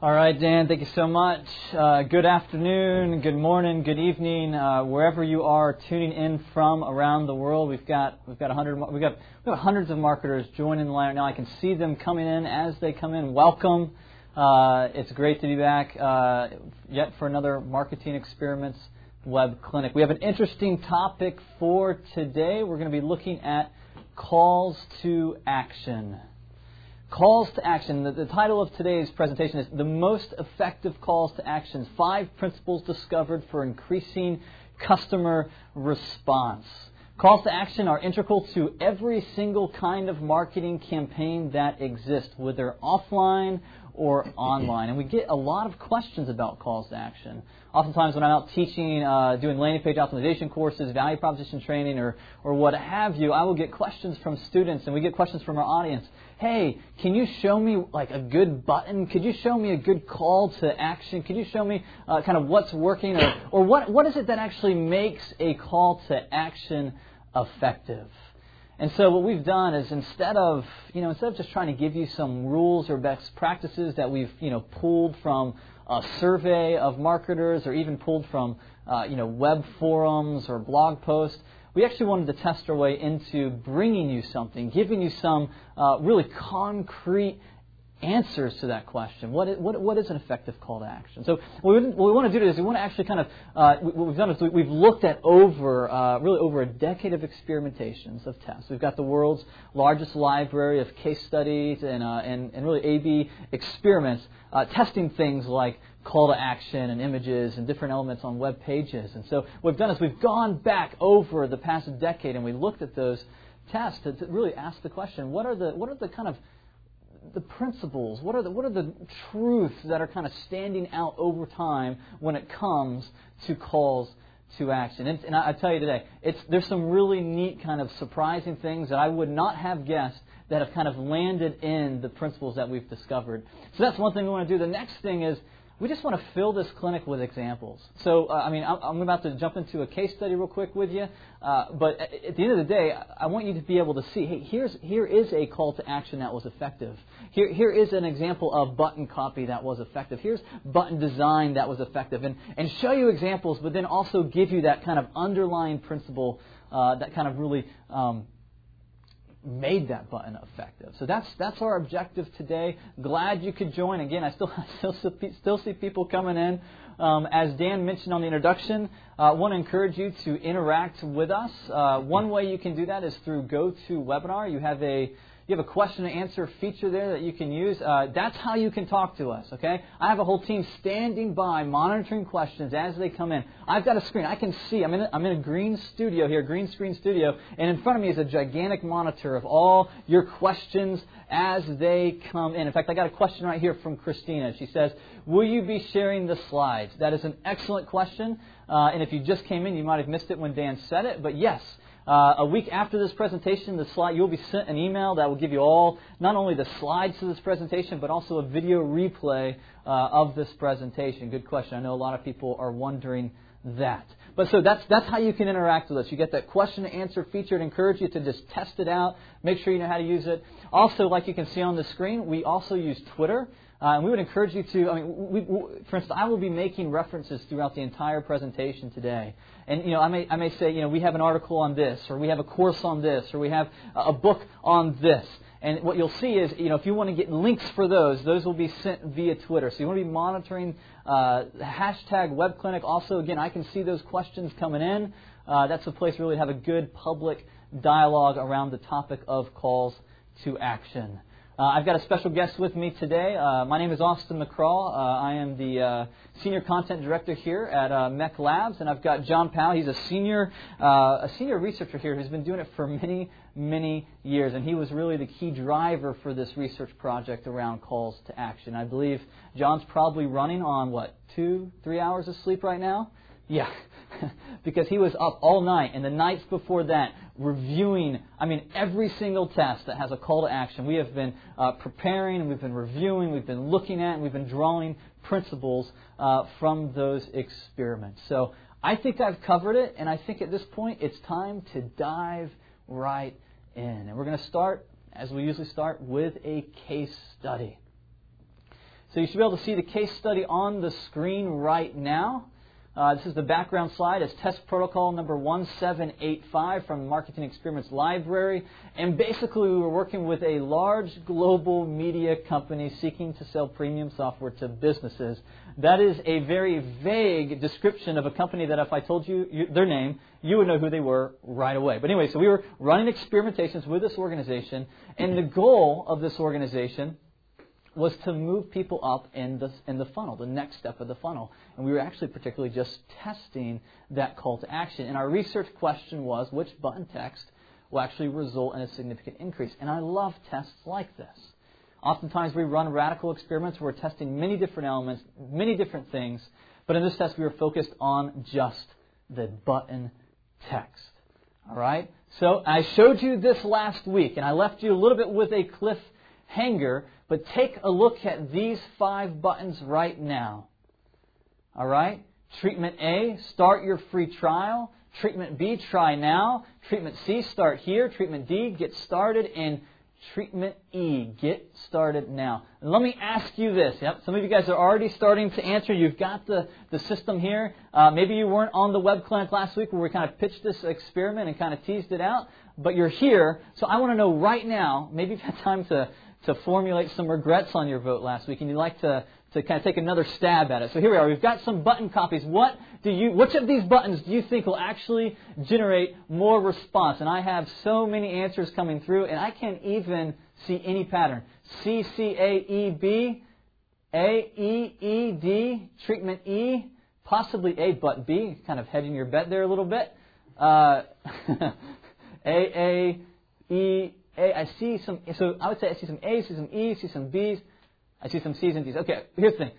All right, Dan, thank you so much. Uh, good afternoon, good morning, good evening, uh, wherever you are tuning in from around the world. We've got we've got hundred we've got we've got hundreds of marketers joining the line right now. I can see them coming in as they come in. Welcome. Uh, it's great to be back uh, yet for another marketing experiments web clinic. We have an interesting topic for today. We're going to be looking at calls to action. Calls to action. The, the, title of today's presentation is The Most Effective Calls to Action Five Principles Discovered for Increasing Customer Response. Calls to action are integral to every single kind of marketing campaign that exists, whether offline or online. And we get a lot of questions about calls to action. Oftentimes, when I'm out teaching, uh, doing landing page optimization courses, value proposition training, or, or what have you, I will get questions from students, and we get questions from our audience. Hey, can you show me like a good button? Could you show me a good call to action? Could you show me uh, kind of what's working, or, or what, what is it that actually makes a call to action effective? And so what we've done is instead of, you know, instead of just trying to give you some rules or best practices that we've, you know, pulled from a survey of marketers or even pulled from, uh, you know, web forums or blog posts, we actually wanted to test our way into bringing you something, giving you some uh, really concrete answers to that question. What is, what, what is an effective call to action? So what we, what we want to do is we want to actually kind of uh, what we've done is we've looked at over uh, really over a decade of experimentations of tests. We've got the world's largest library of case studies and uh, and, and really A/B experiments uh, testing things like call to action and images and different elements on web pages. And so what we've done is we've gone back over the past decade and we looked at those tests to, to really ask the question: What are the what are the kind of the principles? What are the, what are the truths that are kind of standing out over time when it comes to calls to action? And, and I, I tell you today, it's, there's some really neat kind of surprising things that I would not have guessed that have kind of landed in the principles that we've discovered. So that's one thing we want to do. The next thing is we just want to fill this clinic with examples. So, uh, I mean, I'm about to jump into a case study real quick with you, uh, but at the end of the day, I want you to be able to see, hey, here's here is a call to action that was effective. Here here is an example of button copy that was effective. Here's button design that was effective, and and show you examples, but then also give you that kind of underlying principle uh, that kind of really. Um, made that button effective. So that's that's our objective today. Glad you could join. Again, I still still still see people coming in. Um, as Dan mentioned on the introduction, I uh, want to encourage you to interact with us. Uh, one way you can do that is through GoToWebinar. You have a you have a question and answer feature there that you can use. Uh, that's how you can talk to us, okay? I have a whole team standing by, monitoring questions as they come in. I've got a screen. I can see. I'm in a, I'm in a green studio here, green screen studio, and in front of me is a gigantic monitor of all your questions as they come in. In fact, I got a question right here from Christina. She says, Will you be sharing the slides? That is an excellent question. Uh, and if you just came in, you might have missed it when Dan said it. But yes, uh, a week after this presentation, the slide you'll be sent an email that will give you all not only the slides to this presentation, but also a video replay uh, of this presentation. Good question. I know a lot of people are wondering that. But so that's that's how you can interact with us. You get that question and answer feature. I'd encourage you to just test it out. Make sure you know how to use it. Also, like you can see on the screen, we also use Twitter. Uh, and we would encourage you to, I mean, we, we, for instance, I will be making references throughout the entire presentation today. And, you know, I may, I may say, you know, we have an article on this, or we have a course on this, or we have a book on this. And what you'll see is, you know, if you want to get links for those, those will be sent via Twitter. So you want to be monitoring uh, hashtag WebClinic. Also, again, I can see those questions coming in. Uh, that's a place really to have a good public dialogue around the topic of calls to action. Uh, I've got a special guest with me today. Uh, my name is Austin McCraw. Uh, I am the uh, senior content director here at uh, MEC Labs, and I've got John Powell. He's a senior uh, a senior researcher here who's been doing it for many many years, and he was really the key driver for this research project around calls to action. I believe John's probably running on what two three hours of sleep right now. Yeah, because he was up all night and the nights before that reviewing, I mean, every single test that has a call to action. We have been uh, preparing, we've been reviewing, we've been looking at, and we've been drawing principles uh, from those experiments. So I think I've covered it, and I think at this point it's time to dive right in. And we're going to start, as we usually start, with a case study. So you should be able to see the case study on the screen right now. Uh, this is the background slide. It's test protocol number 1785 from the Marketing Experiments Library. And basically, we were working with a large global media company seeking to sell premium software to businesses. That is a very vague description of a company that if I told you, you their name, you would know who they were right away. But anyway, so we were running experimentations with this organization, and the goal of this organization was to move people up in the, in the funnel, the next step of the funnel. And we were actually particularly just testing that call to action. And our research question was which button text will actually result in a significant increase. And I love tests like this. Oftentimes we run radical experiments where we're testing many different elements, many different things, but in this test we were focused on just the button text. All right? So I showed you this last week, and I left you a little bit with a cliffhanger but take a look at these five buttons right now. All right? Treatment A, start your free trial. Treatment B, try now. Treatment C, start here. Treatment D, get started. And treatment E, get started now. And let me ask you this. Yep, some of you guys are already starting to answer. You've got the, the system here. Uh, maybe you weren't on the web clinic last week where we kind of pitched this experiment and kind of teased it out, but you're here. So I want to know right now, maybe you've had time to to formulate some regrets on your vote last week and you'd like to, to kind of take another stab at it. So here we are. We've got some button copies. What do you, which of these buttons do you think will actually generate more response? And I have so many answers coming through and I can't even see any pattern. C, C, A, E, B, A, E, E, D, treatment E, possibly A, but B, kind of hedging your bet there a little bit. Uh, A, A, E, a, I see some, so I would say I see some A's, see some E's, see some B's, I see some C's and D's. Okay, here's the thing.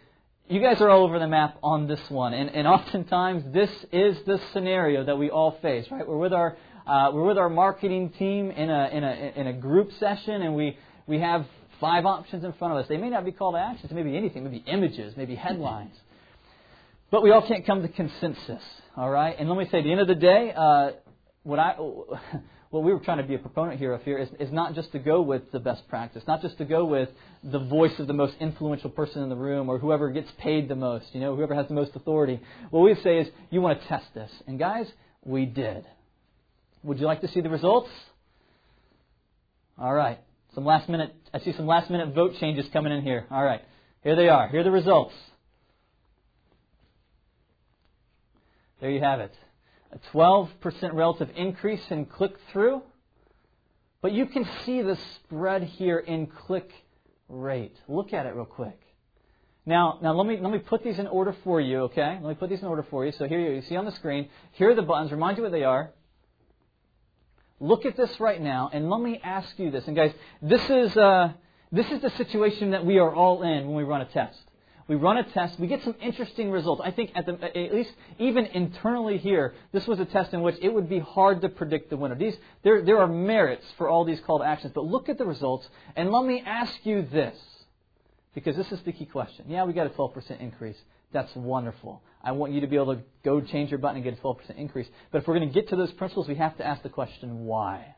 You guys are all over the map on this one, and, and oftentimes this is the scenario that we all face, right? We're with our, uh, we're with our marketing team in a, in a, in a group session, and we, we have five options in front of us. They may not be call to actions, maybe anything, maybe images, maybe headlines. But we all can't come to consensus, all right? And let me say, at the end of the day, uh, what I what we were trying to be a proponent here of here is, is not just to go with the best practice, not just to go with the voice of the most influential person in the room or whoever gets paid the most, you know, whoever has the most authority. What we say is, you want to test this. And guys, we did. Would you like to see the results? All right. Some last minute, I see some last minute vote changes coming in here. All right. Here they are. Here are the results. There you have it a 12% relative increase in click through. But you can see the spread here in click rate. Look at it real quick. Now, now let me let me put these in order for you, okay? Let me put these in order for you. So here you see on the screen. Here are the buttons. Remind you what they are. Look at this right now, and let me ask you this. And guys, this is uh, this is the situation that we are all in when we run a test. We run a test. We get some interesting results. I think at, the, at least even internally here, this was a test in which it would be hard to predict the winner. These, there, there are merits for all these call to actions, but look at the results and let me ask you this, because this is the key question. Yeah, we got a 12% increase. That's wonderful. I want you to be able to go change your button and get a 12% increase. But if we're going to get to those principles, we have to ask the question, why?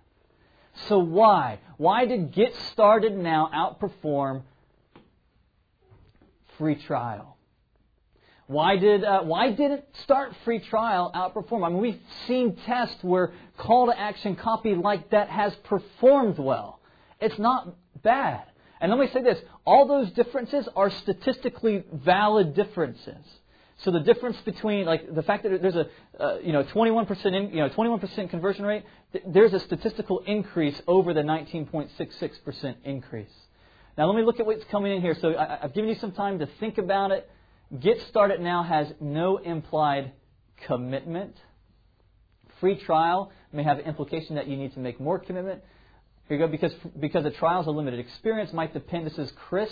So why? Why did Get Started Now outperform free trial. Why did uh, why did it start free trial outperform? I mean, we've seen tests where call to action copy like that has performed well. It's not bad. And let me say this: all those differences are statistically valid differences. So the difference between like the fact that there's a uh, you know 21% in, you know 21% conversion rate, th- there's a statistical increase over the 19.66% increase. Now let me look at what's coming in here. So I, have given you some time to think about it. Get started now has no implied commitment. Free trial may have implication that you need to make more commitment. Here you go, because because the trial is a limited. Experience might depend. This is Chris.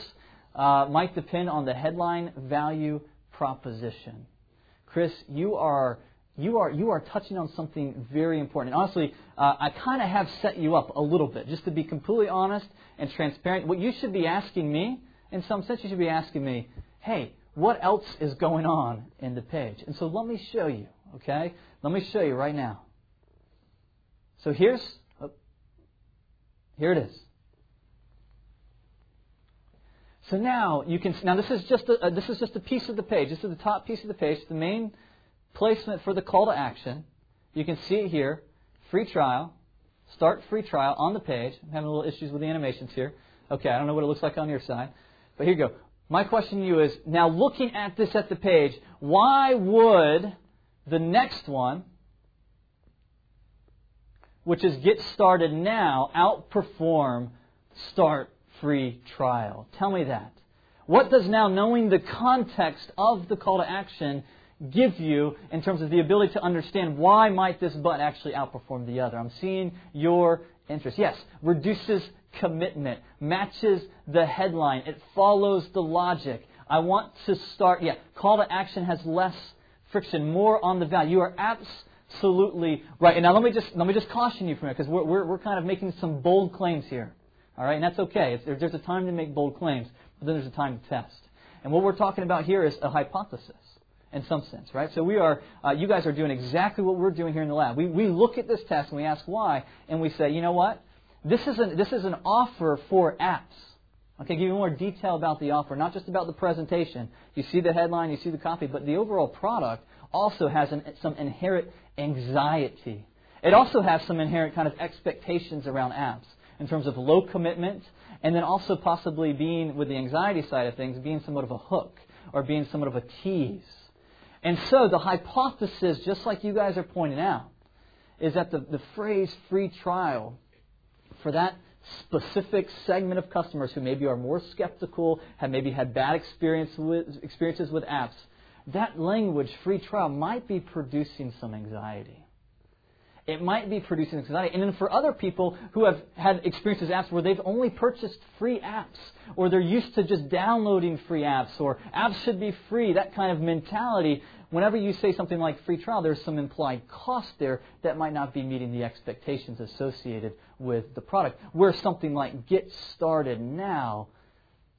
Uh, might depend on the headline value proposition. Chris, you are you are you are touching on something very important. And honestly, uh, I kind of have set you up a little bit, just to be completely honest and transparent. What you should be asking me, in some sense, you should be asking me, hey, what else is going on in the page? And so let me show you. Okay, let me show you right now. So here's oh, here it is. So now you can now this is just a, this is just a piece of the page. This is the top piece of the page, the main placement for the call to action. You can see it here, free trial. Start free trial on the page. I'm having a little issues with the animations here. Okay, I don't know what it looks like on your side. But here you go. My question to you is now looking at this at the page, why would the next one, which is get started now, outperform start free trial? Tell me that. What does now knowing the context of the call to action give you in terms of the ability to understand why might this but actually outperform the other. I'm seeing your interest. Yes, reduces commitment, matches the headline, it follows the logic. I want to start, yeah, call to action has less friction, more on the value. You are absolutely right. And now let me just let me just caution you from it because we're, we're, we're kind of making some bold claims here. All right, and that's okay. there's a time to make bold claims, but then there's a time to test. And what we're talking about here is a hypothesis in some sense, right? So we are, uh, you guys are doing exactly what we're doing here in the lab. We, we look at this test and we ask why, and we say, you know what? This is an, this is an offer for apps. Okay, give you more detail about the offer, not just about the presentation. You see the headline, you see the copy, but the overall product also has an, some inherent anxiety. It also has some inherent kind of expectations around apps in terms of low commitment, and then also possibly being, with the anxiety side of things, being somewhat of a hook or being somewhat of a tease. And so the hypothesis, just like you guys are pointing out, is that the, the phrase free trial for that specific segment of customers who maybe are more skeptical, have maybe had bad experience with, experiences with apps, that language, free trial, might be producing some anxiety it might be producing anxiety. And then for other people who have had experiences apps where they've only purchased free apps, or they're used to just downloading free apps, or apps should be free, that kind of mentality, whenever you say something like free trial, there's some implied cost there that might not be meeting the expectations associated with the product. Where something like get started now,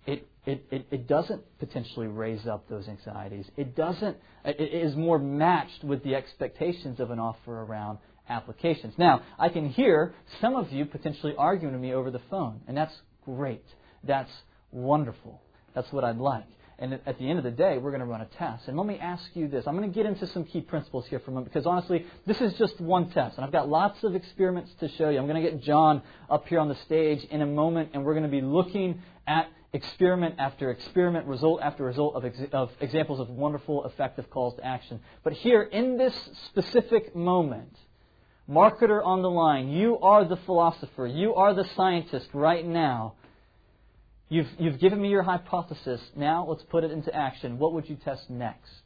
it it, it, it, doesn't potentially raise up those anxieties. It doesn't, it is more matched with the expectations of an offer around applications. Now, I can hear some of you potentially arguing with me over the phone, and that's great. That's wonderful. That's what I'd like. And at the end of the day, we're going to run a test. And let me ask you this. I'm going to get into some key principles here for a moment because honestly, this is just one test. And I've got lots of experiments to show you. I'm going to get John up here on the stage in a moment, and we're going to be looking at experiment after experiment, result after result of, ex- of examples of wonderful, effective calls to action. But here, in this specific moment, marketer on the line, you are the philosopher, you are the scientist right now. You've, you've given me your hypothesis. Now let's put it into action. What would you test next?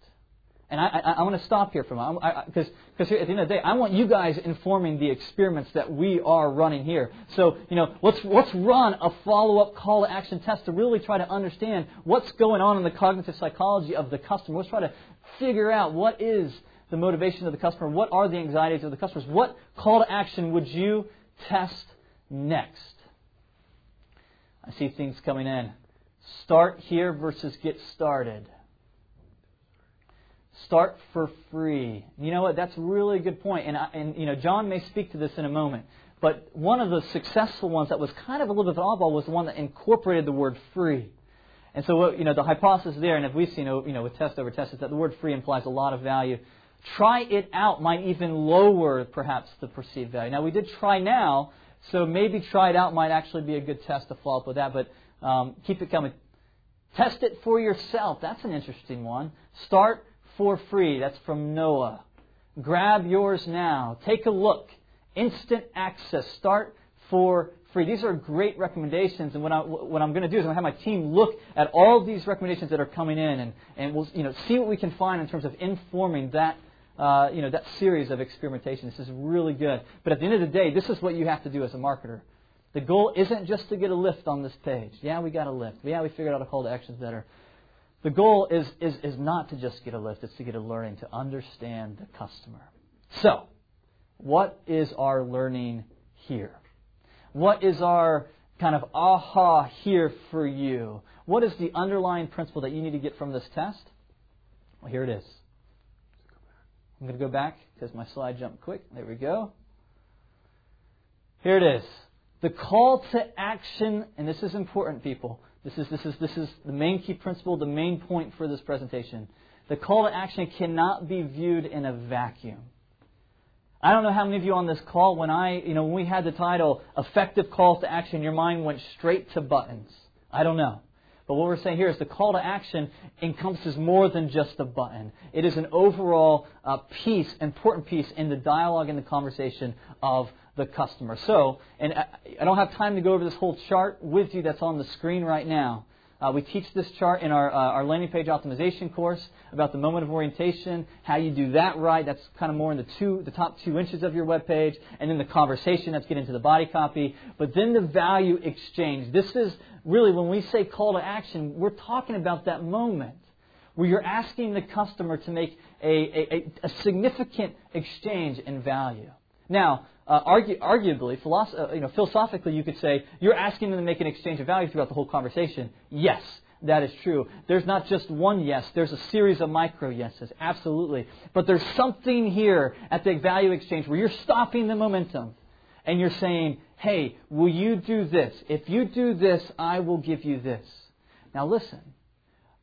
And I, I, I want to stop here for a moment because at the end of the day, I want you guys informing the experiments that we are running here. So you know, let's let's run a follow-up call to action test to really try to understand what's going on in the cognitive psychology of the customer. Let's try to figure out what is the motivation of the customer? What are the anxieties of the customers? What call to action would you test next? I see things coming in. Start here versus get started. Start for free. You know what? That's really a good point. And, I, and you know, John may speak to this in a moment. But one of the successful ones that was kind of a little bit of an oddball was the one that incorporated the word free. And so, you know, the hypothesis there, and if we've seen, you know, with test over test, is that the word free implies a lot of value Try it out might even lower perhaps the perceived value. Now we did try now, so maybe try it out might actually be a good test to follow up with that, but um, keep it coming. Test it for yourself. That's an interesting one. Start for free. That's from Noah. Grab yours now. Take a look. Instant access. Start for free. These are great recommendations, and what, I, what I'm going to do is I'm going to have my team look at all these recommendations that are coming in, and, and we'll you know, see what we can find in terms of informing that, uh, you know, that series of experimentation. This is really good. But at the end of the day, this is what you have to do as a marketer. The goal isn't just to get a lift on this page. Yeah, we got a lift. Yeah, we figured out a call to actions better. The goal is, is, is not to just get a lift, it's to get a learning, to understand the customer. So, what is our learning here? What is our kind of aha here for you? What is the underlying principle that you need to get from this test? Well, here it is. I'm going to go back because my slide jumped quick. There we go. Here it is. The call to action, and this is important, people. This is, this is, this is the main key principle, the main point for this presentation. The call to action cannot be viewed in a vacuum. I don't know how many of you on this call, when I, you know, when we had the title Effective Calls to Action, your mind went straight to buttons. I don't know. But what we're saying here is the call to action encompasses more than just a button. It is an overall uh, piece, important piece in the dialogue and the conversation of the customer. So, and I, don't have time to go over this whole chart with you that's on the screen right now. Uh, we teach this chart in our, uh, our landing page optimization course about the moment of orientation, how you do that right. That's kind of more in the two, the top two inches of your web page, and then the conversation. That's get into the body copy. But then the value exchange. This is really when we say call to action, we're talking about that moment where you're asking the customer to make a, a, a significant exchange in value. Now, uh, arguably, philosoph- uh, you know, philosophically, you could say you're asking them to make an exchange of value throughout the whole conversation. Yes, that is true. There's not just one yes, there's a series of micro yeses, absolutely. But there's something here at the value exchange where you're stopping the momentum and you're saying, hey, will you do this? If you do this, I will give you this. Now listen,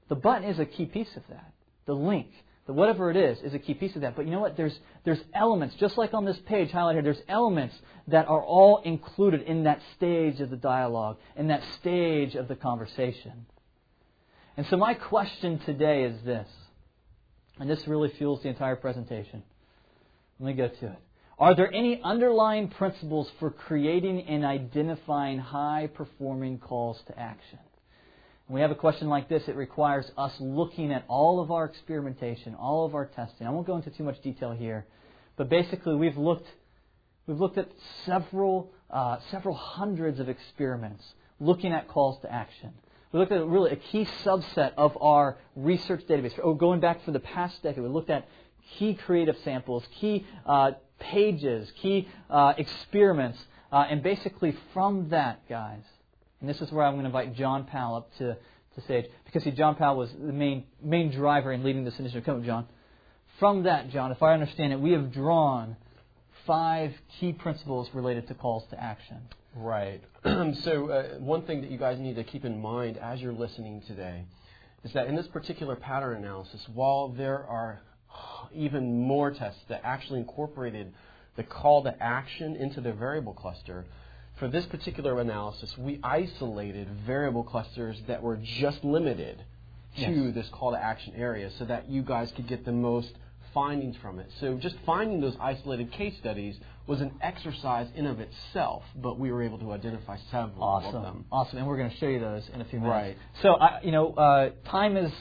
the button is a key piece of that. The link, that whatever it is, is a key piece of that. But you know what? There's, there's elements, just like on this page highlighted here, there's elements that are all included in that stage of the dialogue, in that stage of the conversation. And so my question today is this, and this really fuels the entire presentation. Let me go to it. Are there any underlying principles for creating and identifying high performing calls to action? When we have a question like this, it requires us looking at all of our experimentation, all of our testing. I won't go into too much detail here, but basically we've looked, we've looked at several, uh, several hundreds of experiments looking at calls to action. We looked at really a key subset of our research database. Oh, going back for the past decade, we looked at key creative samples, key uh, pages, key uh, experiments, uh, and basically from that, guys, and this is where I'm going to invite John Powell up to, to stage. Because, see, John Powell was the main, main driver in leading this initiative. Come on, John. From that, John, if I understand it, we have drawn five key principles related to calls to action. Right. so, uh, one thing that you guys need to keep in mind as you're listening today is that in this particular pattern analysis, while there are even more tests that actually incorporated the call to action into the variable cluster, for this particular analysis, we isolated variable clusters that were just limited to yes. this call to action area so that you guys could get the most findings from it. So just finding those isolated case studies was an exercise in of itself, but we were able to identify several awesome. of them. Awesome, and we're going to show you those in a few minutes. Right. So, I, you know, uh, time is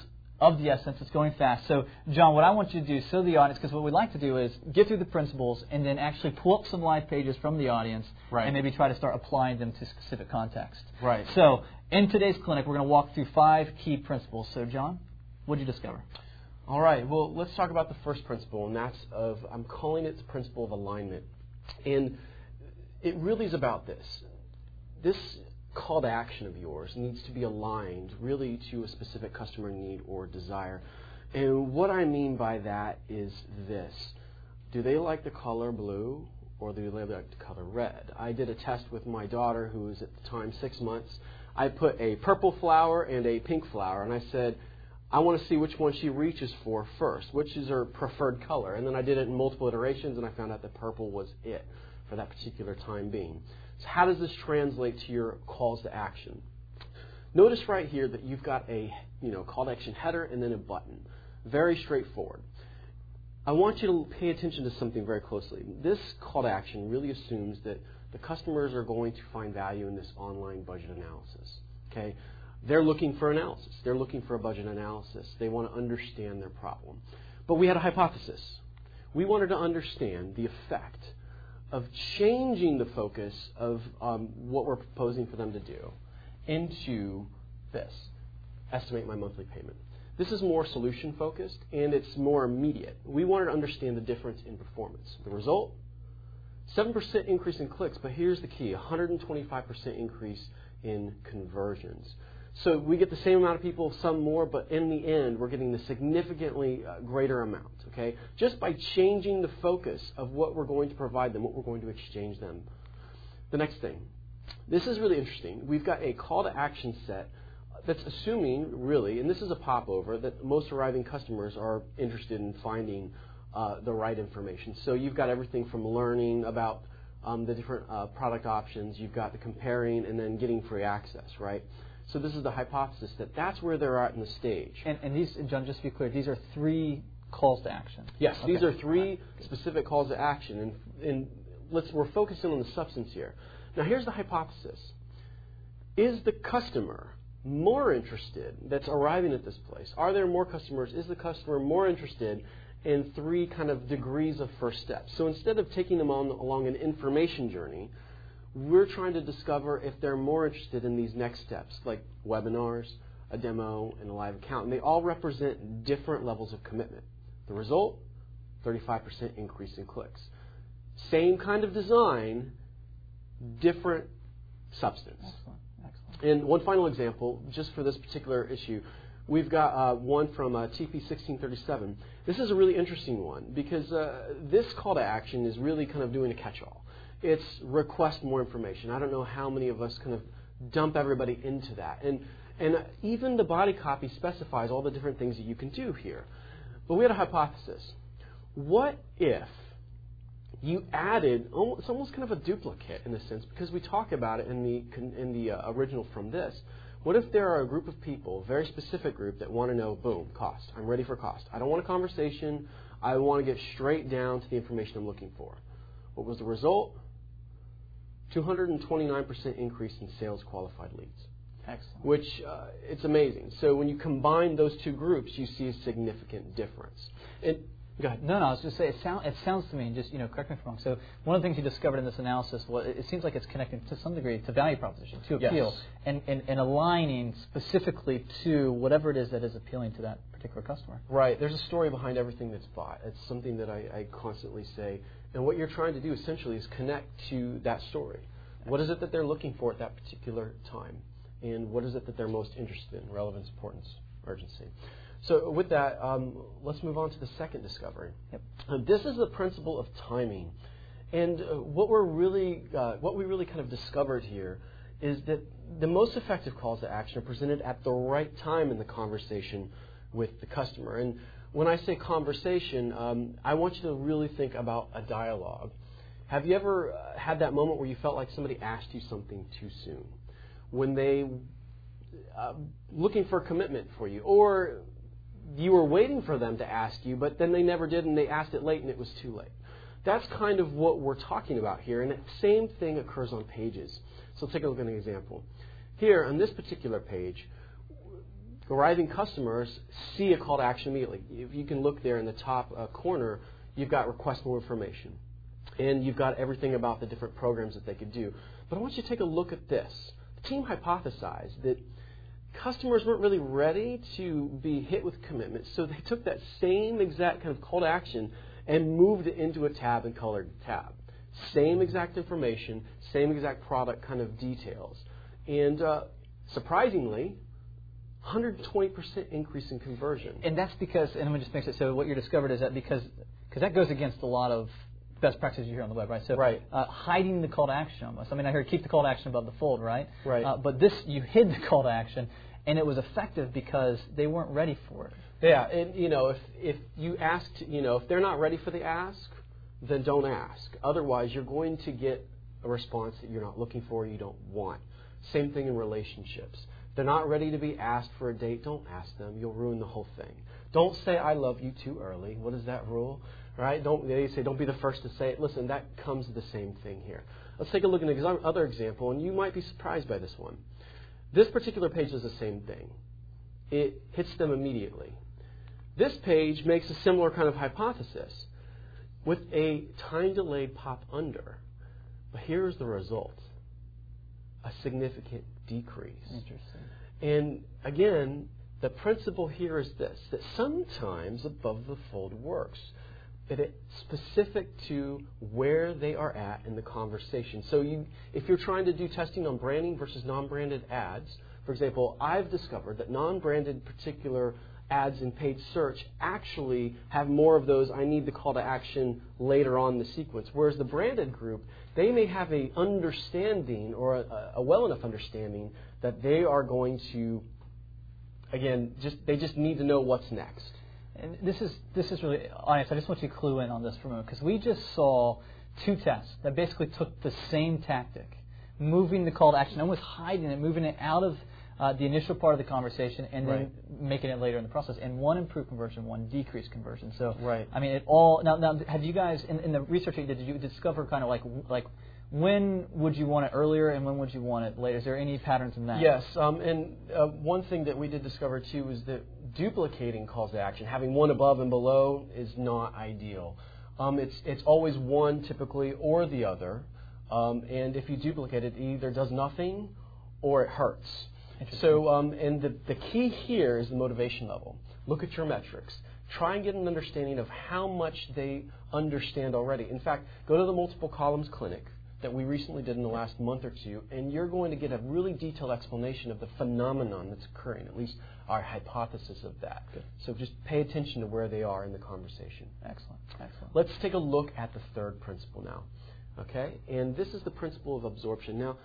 of the essence. It's going fast. So, John, what I want you to do, so the audience, because what we'd like to do is get through the principles and then actually pull up some live pages from the audience right. and maybe try to start applying them to specific context. Right. So, in today's clinic, we're going to walk through five key principles. So, John, what did you discover? All right. Well, let's talk about the first principle, and that's of I'm calling it the principle of alignment, and it really is about this. This call to action of yours needs to be aligned really to a specific customer need or desire. And what I mean by that is this do they like the color blue or do they like the color red? I did a test with my daughter, who was at the time six months. I put a purple flower and a pink flower, and I said, I want to see which one she reaches for first, which is her preferred color. And then I did it in multiple iterations, and I found out that purple was it for that particular time being. So how does this translate to your calls to action? Notice right here that you've got a you know call to action header and then a button. Very straightforward. I want you to pay attention to something very closely. This call to action really assumes that the customers are going to find value in this online budget analysis. Okay? They're looking for analysis. They're looking for a budget analysis. They want to understand their problem. But we had a hypothesis. We wanted to understand the effect of changing the focus of um, what we're proposing for them to do into this estimate my monthly payment. This is more solution focused and it's more immediate. We wanted to understand the difference in performance. The result 7% increase in clicks, but here's the key 125% increase in conversions. So we get the same amount of people, some more, but in the end, we're getting the significantly uh, greater amount, okay? Just by changing the focus of what we're going to provide them, what we're going to exchange them. The next thing. This is really interesting. We've got a call to action set that's assuming, really, and this is a popover, that most arriving customers are interested in finding uh, the right information. So you've got everything from learning about um, the different uh, product options, you've got the comparing, and then getting free access, right? So this is the hypothesis that that's where they're at in the stage. And, and these, John, just to be clear, these are three calls to action. Yes, okay. these are three right. specific calls to action, and, and let's we're focusing on the substance here. Now, here's the hypothesis: Is the customer more interested that's arriving at this place? Are there more customers? Is the customer more interested in three kind of degrees of first steps? So instead of taking them on along an information journey, we're trying to discover if they're more interested in these next steps, like webinars, a demo, and a live account. And they all represent different levels of commitment. The result 35% increase in clicks. Same kind of design, different substance. Excellent. Excellent. And one final example, just for this particular issue, we've got uh, one from uh, TP 1637. This is a really interesting one because uh, this call to action is really kind of doing a catch all. It's request more information. I don't know how many of us kind of dump everybody into that. And, and even the body copy specifies all the different things that you can do here. But we had a hypothesis. What if you added it's almost kind of a duplicate in a sense because we talk about it in the in the uh, original from this. What if there are a group of people, a very specific group, that want to know, boom, cost. I'm ready for cost. I don't want a conversation. I want to get straight down to the information I'm looking for. What was the result? 229% increase in sales qualified leads. Excellent. Which uh, it's amazing. So when you combine those two groups, you see a significant difference. And Go ahead. No, no, I was just saying, it, sound, it sounds to me, just, you know, correct me if I'm wrong. So, one of the things you discovered in this analysis was it, seems like it's connecting to some degree to value proposition, to appeal, yes. and, and, and aligning specifically to whatever it is that is appealing to that particular customer. Right. There's a story behind everything that's bought. It's something that I, I constantly say. And what you're trying to do essentially is connect to that story. What is it that they're looking for at that particular time? And what is it that they're most interested in? Relevance, importance, urgency. So with that, um, let's move on to the second discovery. Yep. Uh, this is the principle of timing, and uh, what we're really, uh, what we really kind of discovered here is that the most effective calls to action are presented at the right time in the conversation with the customer. And when I say conversation, um, I want you to really think about a dialogue. Have you ever uh, had that moment where you felt like somebody asked you something too soon? When they uh, looking for a commitment for you, or you were waiting for them to ask you, but then they never did, and they asked it late, and it was too late. That's kind of what we're talking about here, and the same thing occurs on pages. So take a look at an example. Here, on this particular page, arriving customers see a call to action immediately. If you can look there in the top uh, corner, you've got request more information. And you've got everything about the different programs that they could do. But I want you to take a look at this. The team hypothesized that customers weren't really ready to be hit with commitment, so they took that same exact kind of call to action and moved it into a tab and colored tab. Same exact information, same exact product kind of details. And uh, surprisingly, 120% increase in conversion. And that's because, and let me just make it so what you discovered is that because because that goes against a lot of best practices you hear on the web, right? So right. Uh, hiding the call to action almost. I mean, I heard keep the call to action above the fold, right? Right. Uh, but this, you hid the call to action, and it was effective because they weren't ready for it. Yeah, and you know, if if you asked, you know, if they're not ready for the ask, then don't ask. Otherwise, you're going to get a response that you're not looking for, you don't want. Same thing in relationships. They're not ready to be asked for a date. Don't ask them. You'll ruin the whole thing. Don't say I love you too early. What is that rule? Right? Don't they say don't be the first to say it. Listen, that comes the same thing here. Let's take a look at another example, and you might be surprised by this one. This particular page does the same thing. It hits them immediately. This page makes a similar kind of hypothesis with a time delayed pop under. But here's the result a significant decrease. Interesting. And again, the principle here is this that sometimes above the fold works. That it's specific to where they are at in the conversation. So you, if you're trying to do testing on branding versus non-branded ads, for example, I've discovered that non-branded particular ads in paid search actually have more of those I need the call to action later on in the sequence. Whereas the branded group, they may have a understanding or a, a well enough understanding that they are going to again, just they just need to know what's next. And this is this is really honest. I just want you to clue in on this for a moment because we just saw two tests that basically took the same tactic, moving the call to action, almost hiding it, moving it out of uh, the initial part of the conversation and then Right. making it later in the process. And one improved conversion, one decreased conversion. So Right. I mean, it all now. Now, have you guys in, in the research you did? Did you discover kind of like like when would you want it earlier and when would you want it later? Is there any patterns in that? Yes, um, and uh, one thing that we did discover too is that duplicating calls to action, having one above and below, is not ideal. Um, it's it's always one typically or the other, um, and if you duplicate it, it either does nothing or it hurts. So, um, and the, the key here is the motivation level. Look at your metrics. Try and get an understanding of how much they understand already. In fact, go to the multiple columns clinic that we recently did in the last month or two, and you're going to get a really detailed explanation of the phenomenon that's occurring, at least our hypothesis of that. Good. So just pay attention to where they are in the conversation. Excellent. Excellent. Let's take a look at the third principle now. Okay? And this is the principle of absorption. Now,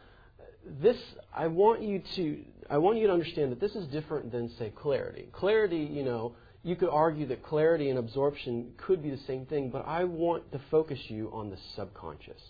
this I want you to I want you to understand that this is different than say clarity. Clarity, you know, you could argue that clarity and absorption could be the same thing, but I want to focus you on the subconscious.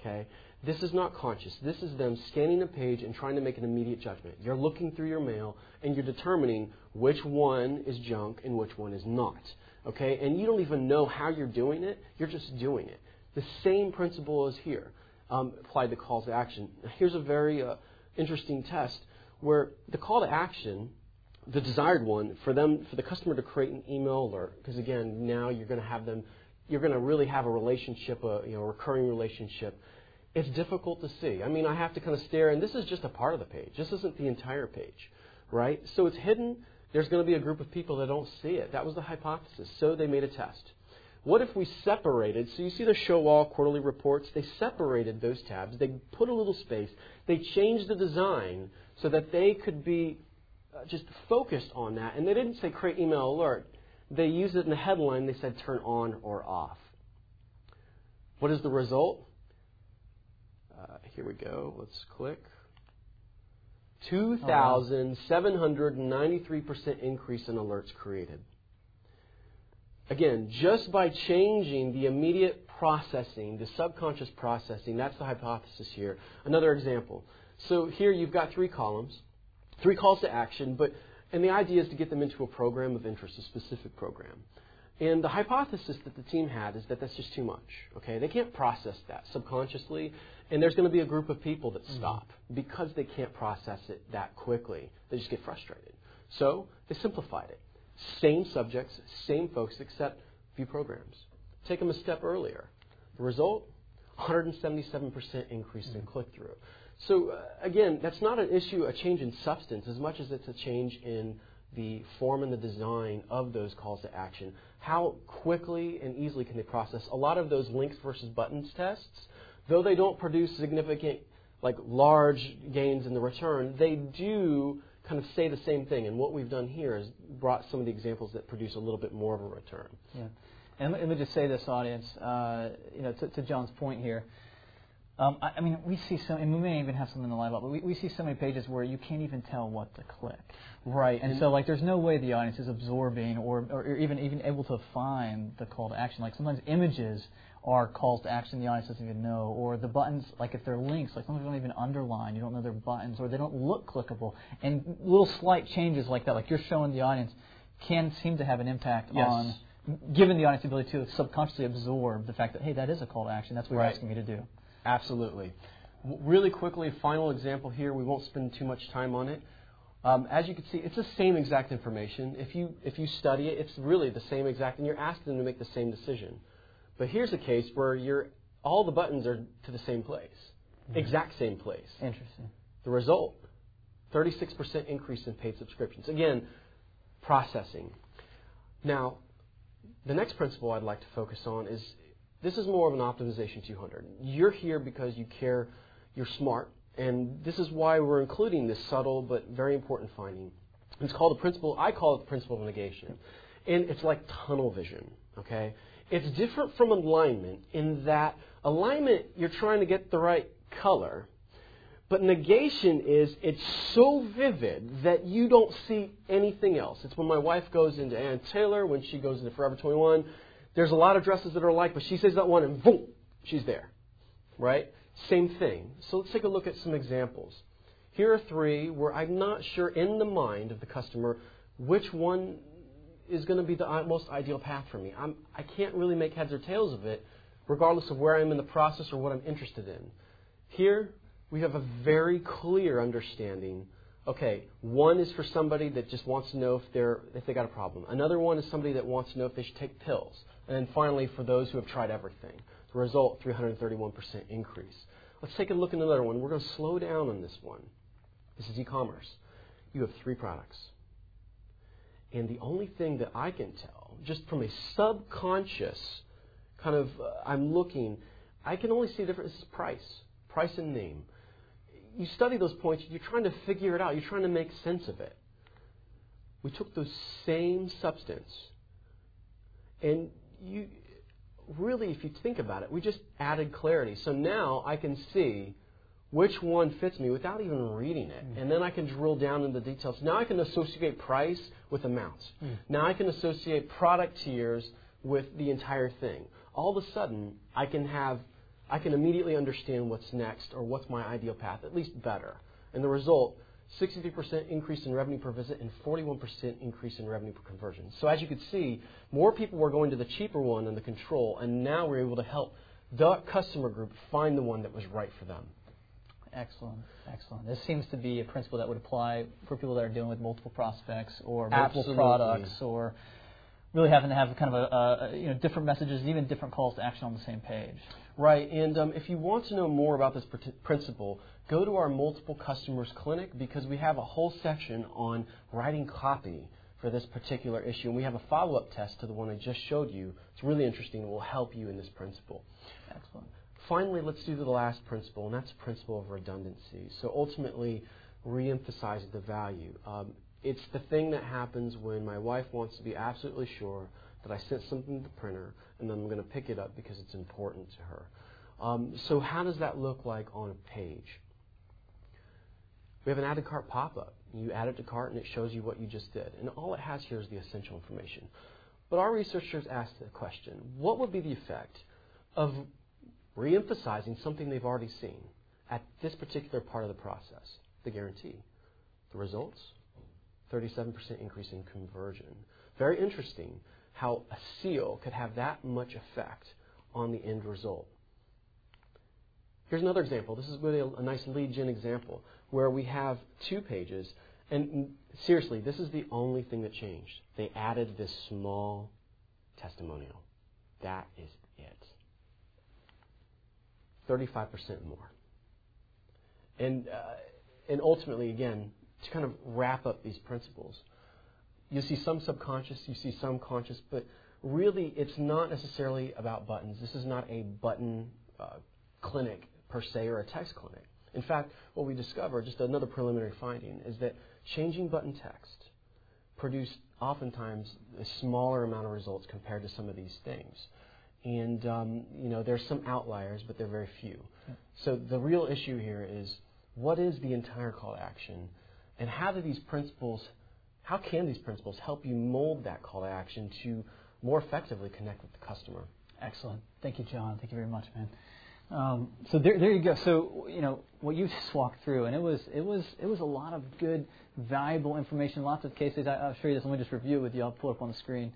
Okay? This is not conscious. This is them scanning a page and trying to make an immediate judgment. You're looking through your mail and you're determining which one is junk and which one is not. Okay? And you don't even know how you're doing it. You're just doing it. The same principle is here, um, applied to calls to action. Here's a very uh, interesting test where the call to action, the desired one, for them, for the customer to create an email alert, because again, now you're going to have them, you're going to really have a relationship, a you know, recurring relationship. It's difficult to see. I mean, I have to kind of stare, and this is just a part of the page. This isn't the entire page, right? So it's hidden. There's going to be a group of people that don't see it. That was the hypothesis. So they made a test. What if we separated? So you see the show all quarterly reports. They separated those tabs. They put a little space. They changed the design so that they could be uh, just focused on that. And they didn't say create email alert. They used it in the headline. They said turn on or off. What is the result? Uh, here we go. Let's click. 2,793% increase in alerts created. Again, just by changing the immediate processing, the subconscious processing, that's the hypothesis here. Another example. So here you've got three columns, three calls to action, but and the idea is to get them into a program of interest, a specific program. And the hypothesis that the team had is that that's just too much. Okay, they can't process that subconsciously, and there's going to be a group of people that mm-hmm. stop because they can't process it that quickly. They just get frustrated. So they simplified it. Same subjects, same folks, except few programs. Take them a step earlier. The result: 177% increase in mm-hmm. click through. So uh, again, that's not an issue, a change in substance, as much as it's a change in the form and the design of those calls to action. How quickly and easily can they process? A lot of those links versus buttons tests, though they don't produce significant, like large gains in the return, they do kind of say the same thing. And what we've done here is brought some of the examples that produce a little bit more of a return. Yeah. And let me just say this, audience, uh, you know, to, to John's point here. Um, I, I mean, we see so, and we may even have some in the live up, but we, we see so many pages where you can't even tell what to click. Right. And so, like, there's no way the audience is absorbing or, or even even able to find the call to action. Like, sometimes images are calls to action the audience doesn't even know, or the buttons, like if they're links, like sometimes they don't even underline, you don't know they're buttons, or they don't look clickable. And little slight changes like that, like you're showing the audience, can seem to have an impact Yes. on given the audience ability to subconsciously absorb the fact that hey, that is a call to action. That's what Right. you're asking me to do. Absolutely. Really quickly, final example here. We won't spend too much time on it. Um, as you can see, it's the same exact information. If you if you study it, it's really the same exact, and you're asking them to make the same decision. But here's a case where you're all the buttons are to the same place, mm-hmm. exact same place. Interesting. The result: 36% increase in paid subscriptions. Again, processing. Now, the next principle I'd like to focus on is this is more of an optimization 200. You're here because you care, you're smart, and this is why we're including this subtle but very important finding. It's called the principle, I call it the principle of negation. And it's like tunnel vision, okay? It's different from alignment in that alignment, you're trying to get the right color. But negation is it's so vivid that you don't see anything else. It's when my wife goes into Ann Taylor, when she goes into Forever 21. There's a lot of dresses that are alike, but she says that one and boom, she's there. Right? Same thing. So let's take a look at some examples. Here are three where I'm not sure in the mind of the customer which one is going to be the uh, most ideal path for me. I'm, I can't really make heads or tails of it, regardless of where I'm in the process or what I'm interested in. Here, we have a very clear understanding. Okay, one is for somebody that just wants to know if they're if they got a problem. Another one is somebody that wants to know if they should take pills. And then finally, for those who have tried everything. The result, 331% increase. Let's take a look at another one. We're going to slow down on this one. This is e-commerce. You have three products. And the only thing that I can tell, just from a subconscious kind of, uh, I'm looking, I can only see the difference is price, price and name. You study those points, you're trying to figure it out, you're trying to make sense of it. We took the same substance, and you, really, if you think about it, we just added clarity. So now I can see which one fits me without even reading it. Mm. And then I can drill down into the details. Now I can associate price with amounts. Mm. Now I can associate product tiers with the entire thing. All of a sudden, I can have, I can immediately understand what's next or what's my ideal path, at least better. And the result 63% increase in revenue per visit, and 41% increase in revenue per conversion. So as you can see, more people were going to the cheaper one than the control, and now we're able to help the customer group find the one that was right for them. Excellent, excellent. This seems to be a principle that would apply for people that are dealing with multiple prospects or multiple Absolutely. products or really having to have kind of a, a, you know different messages, even different calls to action on the same page. Right, and um, if you want to know more about this principle, go to our multiple customers clinic because we have a whole section on writing copy for this particular issue, and we have a follow-up test to the one I just showed you. It's really interesting and will help you in this principle. Excellent. Finally, let's do the last principle, and that's the principle of redundancy. So ultimately, re-emphasizing the value. Um, it's the thing that happens when my wife wants to be absolutely sure that I sent something to the printer and then I'm going to pick it up because it's important to her. Um, so how does that look like on a page? We have an add to cart pop-up. You add it to cart and it shows you what you just did. And all it has here is the essential information. But our researchers asked the question, what would be the effect of re-emphasizing something they've already seen at this particular part of the process? The guarantee. The results? 37% increase in conversion. Very interesting how a seal could have that much effect on the end result. Here's another example. This is really a, a nice lead gen example where we have two pages. And seriously, this is the only thing that changed. They added this small testimonial. That is it. 35% more. And, uh, and ultimately, again, to kind of wrap up these principles, you see some subconscious, you see some conscious, but really it's not necessarily about buttons. This is not a button uh, clinic per se or a text clinic. In fact, what we discovered, just another preliminary finding, is that changing button text produced oftentimes a smaller amount of results compared to some of these things. And um, you know, there's some outliers, but they're very few. Yeah. So the real issue here is what is the entire call to action, and how do these principles, how can these principles help you mold that call to action to more effectively connect with the customer? Excellent. Thank you, John. Thank you very much, man. Um, so there, there you go. So you know what you just walked through, and it was it was it was a lot of good, valuable information. Lots of cases. I, will show you this. Let me just review it with you. I'll pull it up on the screen.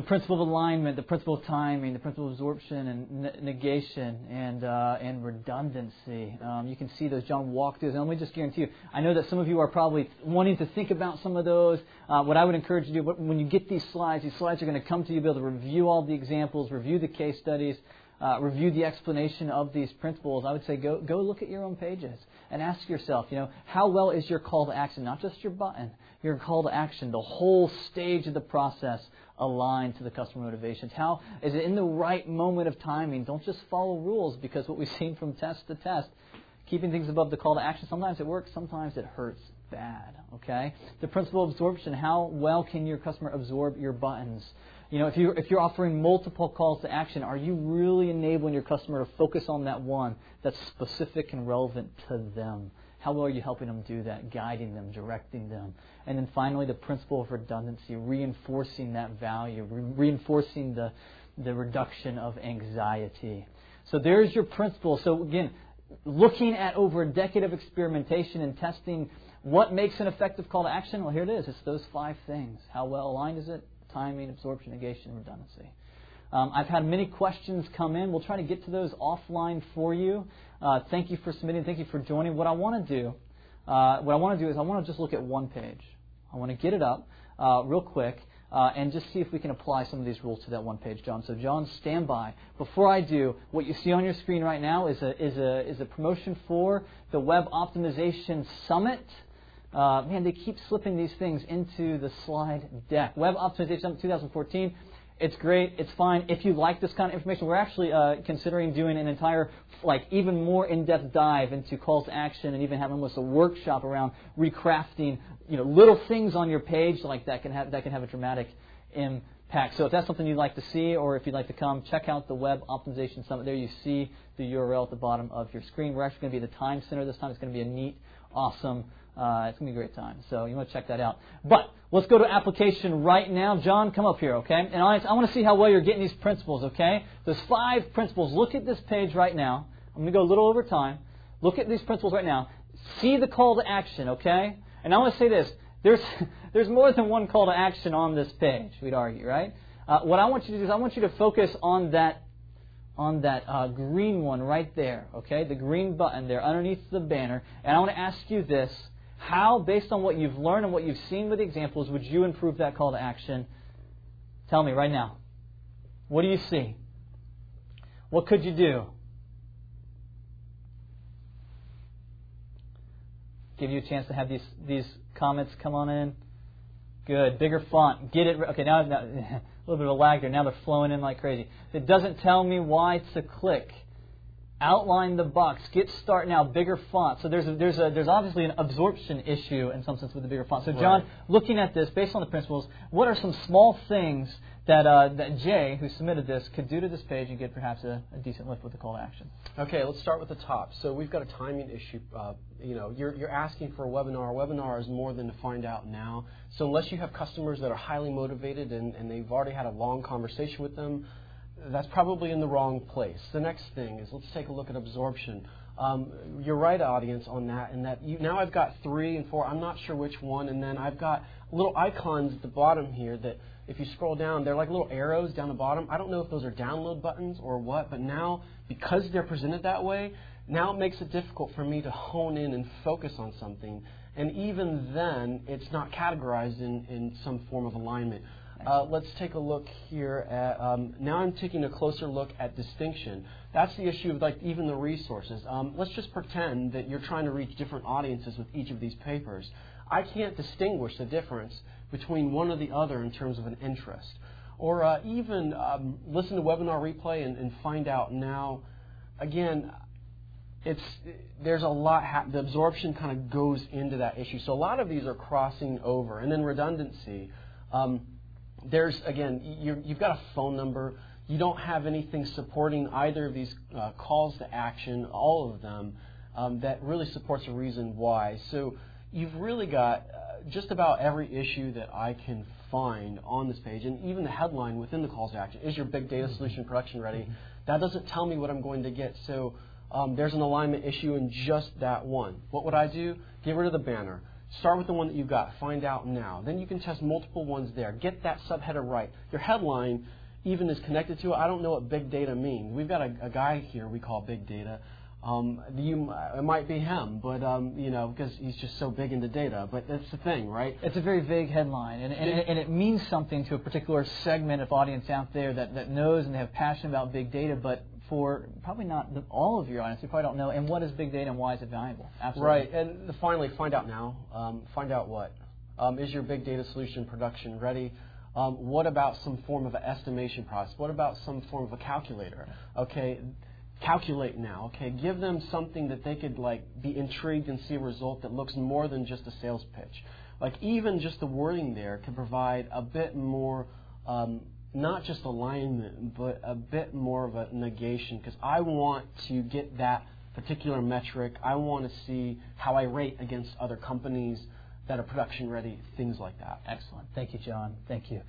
The principle of alignment, the principle of timing, the principle of absorption and ne- negation, and uh, and redundancy. Um, you can see those John walked through. And let me just guarantee you, I know that some of you are probably wanting to think about some of those. Uh, what I would encourage you to do when you get these slides, these slides are going to come to you, be able to review all the examples, review the case studies. Uh, review the explanation of these principles, I would say go, go look at your own pages and ask yourself, you know, how well is your call to action, not just your button, your call to action, the whole stage of the process aligned to the customer motivations? How is it in the right moment of timing? Don't just follow rules because what we've seen from test to test, keeping things above the call to action, sometimes it works, sometimes it hurts bad. Okay? The principle of absorption, how well can your customer absorb your buttons? You know, if you're, if you're offering multiple calls to action, are you really enabling your customer to focus on that one that's specific and relevant to them? How well are you helping them do that, guiding them, directing them? And then finally, the principle of redundancy, reinforcing that value, re- reinforcing the, the reduction of anxiety. So there's your principle. So again, looking at over a decade of experimentation and testing what makes an effective call to action, well, here it is. It's those five things. How well aligned is it? Timing, absorption, negation, redundancy. Um, I've had many questions come in. We'll try to get to those offline for you. Uh, thank you for submitting. Thank you for joining. What I want to do, uh, what I want to do is I want to just look at one page. I want to get it up uh, real quick uh, and just see if we can apply some of these rules to that one page, John. So, John, stand by. Before I do, what you see on your screen right now is a is a is a promotion for the Web Optimization Summit. Uh, man, they keep slipping these things into the slide deck. Web Optimization Summit 2014. It's great. It's fine. If you like this kind of information, we're actually uh, considering doing an entire, like, even more in-depth dive into calls to action and even having almost a workshop around recrafting, you know, little things on your page like that can have that can have a dramatic impact. So if that's something you'd like to see, or if you'd like to come, check out the Web Optimization Summit. There you see the URL at the bottom of your screen. We're actually going to be at the Time Center this time. It's going to be a neat, awesome uh, it's going to be a great time. So you want to check that out. But let's go to application right now. John, come up here, okay? And I, I want to see how well you're getting these principles, okay? There's five principles. Look at this page right now. I'm going to go a little over time. Look at these principles right now. See the call to action, okay? And I want to say this. There's, there's more than one call to action on this page, we'd argue, right? Uh, what I want you to do is I want you to focus on that on that uh, green one right there, okay? The green button there underneath the banner. And I want to ask you this how, based on what you've learned and what you've seen with examples, would you improve that call to action? Tell me right now. What do you see? What could you do? Give you a chance to have these, these comments come on in. Good. Bigger font. Get it. Okay, now, now a little bit of a lag there. Now they're flowing in like crazy. It doesn't tell me why to click outline the box, get start now, bigger font. So there's a, there's a, there's obviously an absorption issue in some sense with the bigger font. So John, right. looking at this based on the principles, what are some small things that uh, that Jay, who submitted this, could do to this page and get perhaps a, a, decent lift with the call to action? Okay, let's start with the top. So we've got a timing issue. Uh, you know, you're you're asking for a webinar. A webinar is more than to find out now. So unless you have customers that are highly motivated and, and they've already had a long conversation with them that's probably in the wrong place. The next thing is let's take a look at absorption. Um, you're right, audience, on that. And that you, now I've got three and four. I'm not sure which one. And then I've got little icons at the bottom here that, if you scroll down, they're like little arrows down the bottom. I don't know if those are download buttons or what, but now because they're presented that way, now it makes it difficult for me to hone in and focus on something. And even then, it's not categorized in, in some form of alignment. Uh, let's take a look here at, um, now I'm taking a closer look at distinction. That's the issue of like even the resources. Um, let's just pretend that you're trying to reach different audiences with each of these papers. I can't distinguish the difference between one or the other in terms of an interest. Or uh, even um, listen to webinar replay and, and, find out now, again, it's, there's a lot, ha- the absorption kind of goes into that issue. So a lot of these are crossing over. And then redundancy. Um, there's again, you have got a phone number. You don't have anything supporting either of these uh, calls to action, all of them, um, that really supports a reason why. So you've really got uh, just about every issue that I can find on this page, and even the headline within the calls to action is your big data mm-hmm. solution production ready. Mm-hmm. That doesn't tell me what I'm going to get. So um, there's an alignment issue in just that one. What would I do? Get rid of the banner Start with the one that you've got. Find out now. Then you can test multiple ones there. Get that subheader right. Your headline even is connected to it. I don't know what big data means. We've got a, a guy here we call big data. Um, you, it might be him, but um, you know, because he's just so big into data. But that's the thing, right? It's a very vague headline, and, and, and it means something to a particular segment of audience out there that, that knows and they have passion about big data. But for probably not the, all of your audience, you probably don't know. And what is big data, and why is it valuable? Absolutely. Right. And finally, find out now. Um, find out what um, is your big data solution production ready? Um, what about some form of an estimation process? What about some form of a calculator? Okay, calculate now. Okay, give them something that they could like be intrigued and see a result that looks more than just a sales pitch. Like even just the wording there can provide a bit more, um, not just alignment, but a bit more of a negation. Because I want to get that particular metric. I want to see how I rate against other companies that are production ready, things like that. Excellent. Thank you, John. Thank you.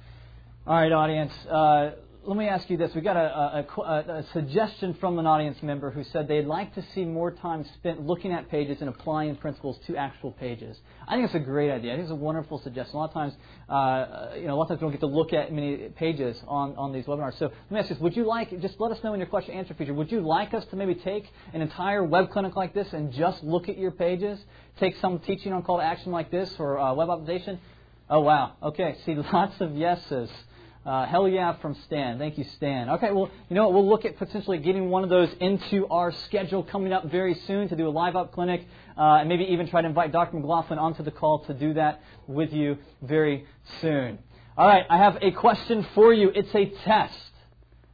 All right, audience. Uh, let me ask you this. We got a, a, a, suggestion from an audience member who said they'd like to see more time spent looking at pages and applying principles to actual pages. I think it's a great idea. I think it's a wonderful suggestion. A lot of times, uh, you know, a lot of times we don't get to look at many pages on, on these webinars. So let me ask you this. Would you like, just let us know in your question answer feature, would you like us to maybe take an entire web clinic like this and just look at your pages? Take some teaching on call to action like this or uh, web optimization? Oh, wow. Okay. See, lots of yeses. Uh, hell yeah from Stan. Thank you, Stan. Okay, well, you know what? We'll look at potentially getting one of those into our schedule coming up very soon to do a live up clinic, uh, and maybe even try to invite Dr. McGlaughlin onto the call to do that with you very soon. All right, I have a question for you. It's a test.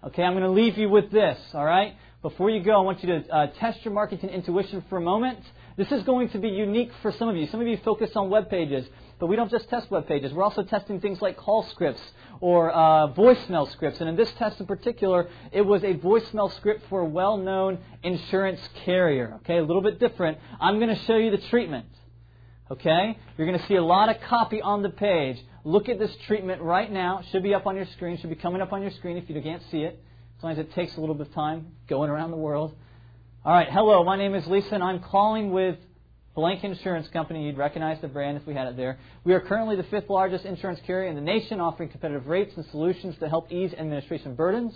Okay, I'm going to leave you with this. All right, before you go, I want you to uh, test your marketing intuition for a moment. This is going to be unique for some of you. Some of you focus on web pages, but we don't just test web pages. We're also testing things like call scripts or uh, voicemail scripts. And in this test in particular, it was a voicemail script for a well known insurance carrier. Okay, a little bit different. I'm going to show you the treatment. Okay? You're going to see a lot of copy on the page. Look at this treatment right now. It should be up on your screen. It Should be coming up on your screen if you can't see it. As it takes a little bit of time going around the world. All right. Hello. My name is Lisa, and I'm calling with Blank Insurance Company. You'd recognize the brand if we had it there. We are currently the fifth largest insurance carrier in the nation, offering competitive rates and solutions to help ease administration burdens.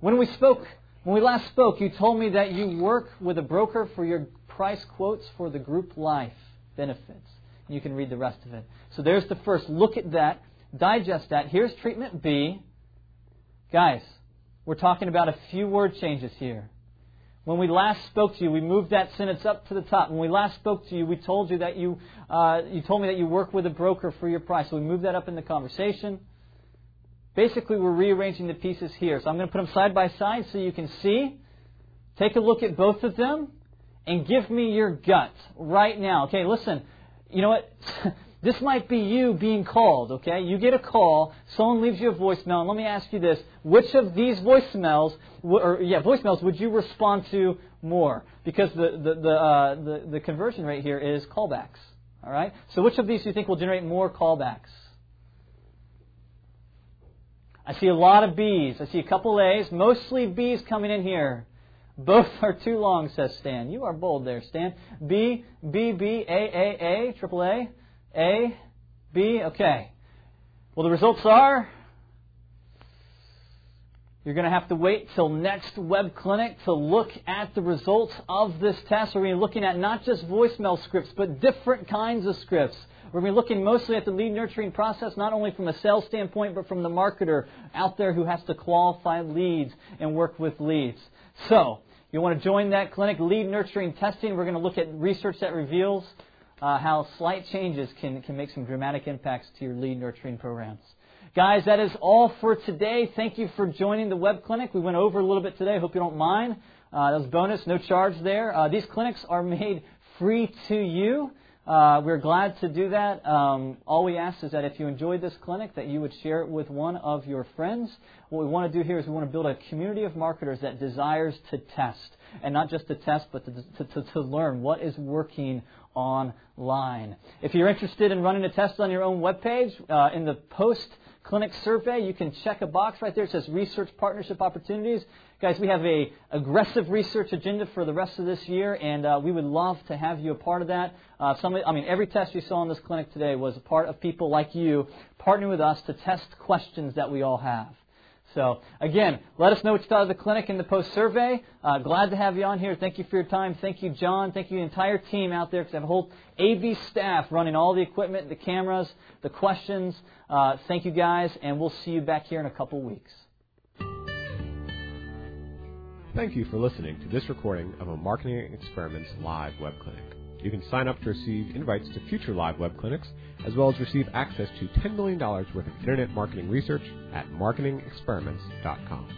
When we spoke, when we last spoke, you told me that you work with a broker for your price quotes for the group life benefits. You can read the rest of it. So there's the first. Look at that. Digest that. Here's treatment B. Guys, we're talking about a few word changes here. When we last spoke to you, we moved that sentence up to the top. When we last spoke to you, we told you that you, uh, you told me that you work with a broker for your price. So we moved that up in the conversation. Basically, we're rearranging the pieces here. So I'm going to put them side by side so you can see. Take a look at both of them and give me your gut right now. Okay, listen. You know what? This might be you being called, okay? You get a call, someone leaves you a voicemail, and let me ask you this. Which of these voicemails, or yeah, voicemails would you respond to more? Because the, the, the, uh, the, the conversion rate here is callbacks, all right? So which of these do you think will generate more callbacks? I see a lot of B's. I see a couple A's, mostly B's coming in here. Both are too long, says Stan. You are bold there, Stan. B, B, B, A, A, A, triple A. A, B, okay. Well, the results are you're going to have to wait till next web clinic to look at the results of this test. We're going to be looking at not just voicemail scripts, but different kinds of scripts. We're going to be looking mostly at the lead nurturing process, not only from a sales standpoint, but from the marketer out there who has to qualify leads and work with leads. So, you want to join that clinic, lead nurturing testing. We're going to look at research that reveals uh, how slight changes can, can make some dramatic impacts to your lead nurturing programs. Guys, that is all for today. Thank you for joining the web clinic. We went over a little bit today. Hope you don't mind. Uh, that was bonus, no charge there. Uh, these clinics are made free to you. Uh, we're glad to do that. Um, all we ask is that if you enjoyed this clinic, that you would share it with one of your friends. What we want to do here is we want to build a community of marketers that desires to test, and not just to test, but to, to, to learn what is working online. If you're interested in running a test on your own webpage, uh, in the post clinic survey. You can check a box right there. It says research partnership opportunities. Guys, we have a aggressive research agenda for the rest of this year, and uh, we would love to have you a part of that. Uh, some, I mean, every test you saw in this clinic today was a part of people like you partnering with us to test questions that we all have. So, again, let us know what you thought of the clinic in the post survey. Uh, glad to have you on here. Thank you for your time. Thank you, John. Thank you, the entire team out there, because I have a whole AV staff running all the equipment, the cameras, the questions. Uh, thank you, guys, and we'll see you back here in a couple weeks. Thank you for listening to this recording of a Marketing Experiments live web clinic. You can sign up to receive invites to future live web clinics, as well as receive access to $10 million worth of internet marketing research at marketingexperiments.com.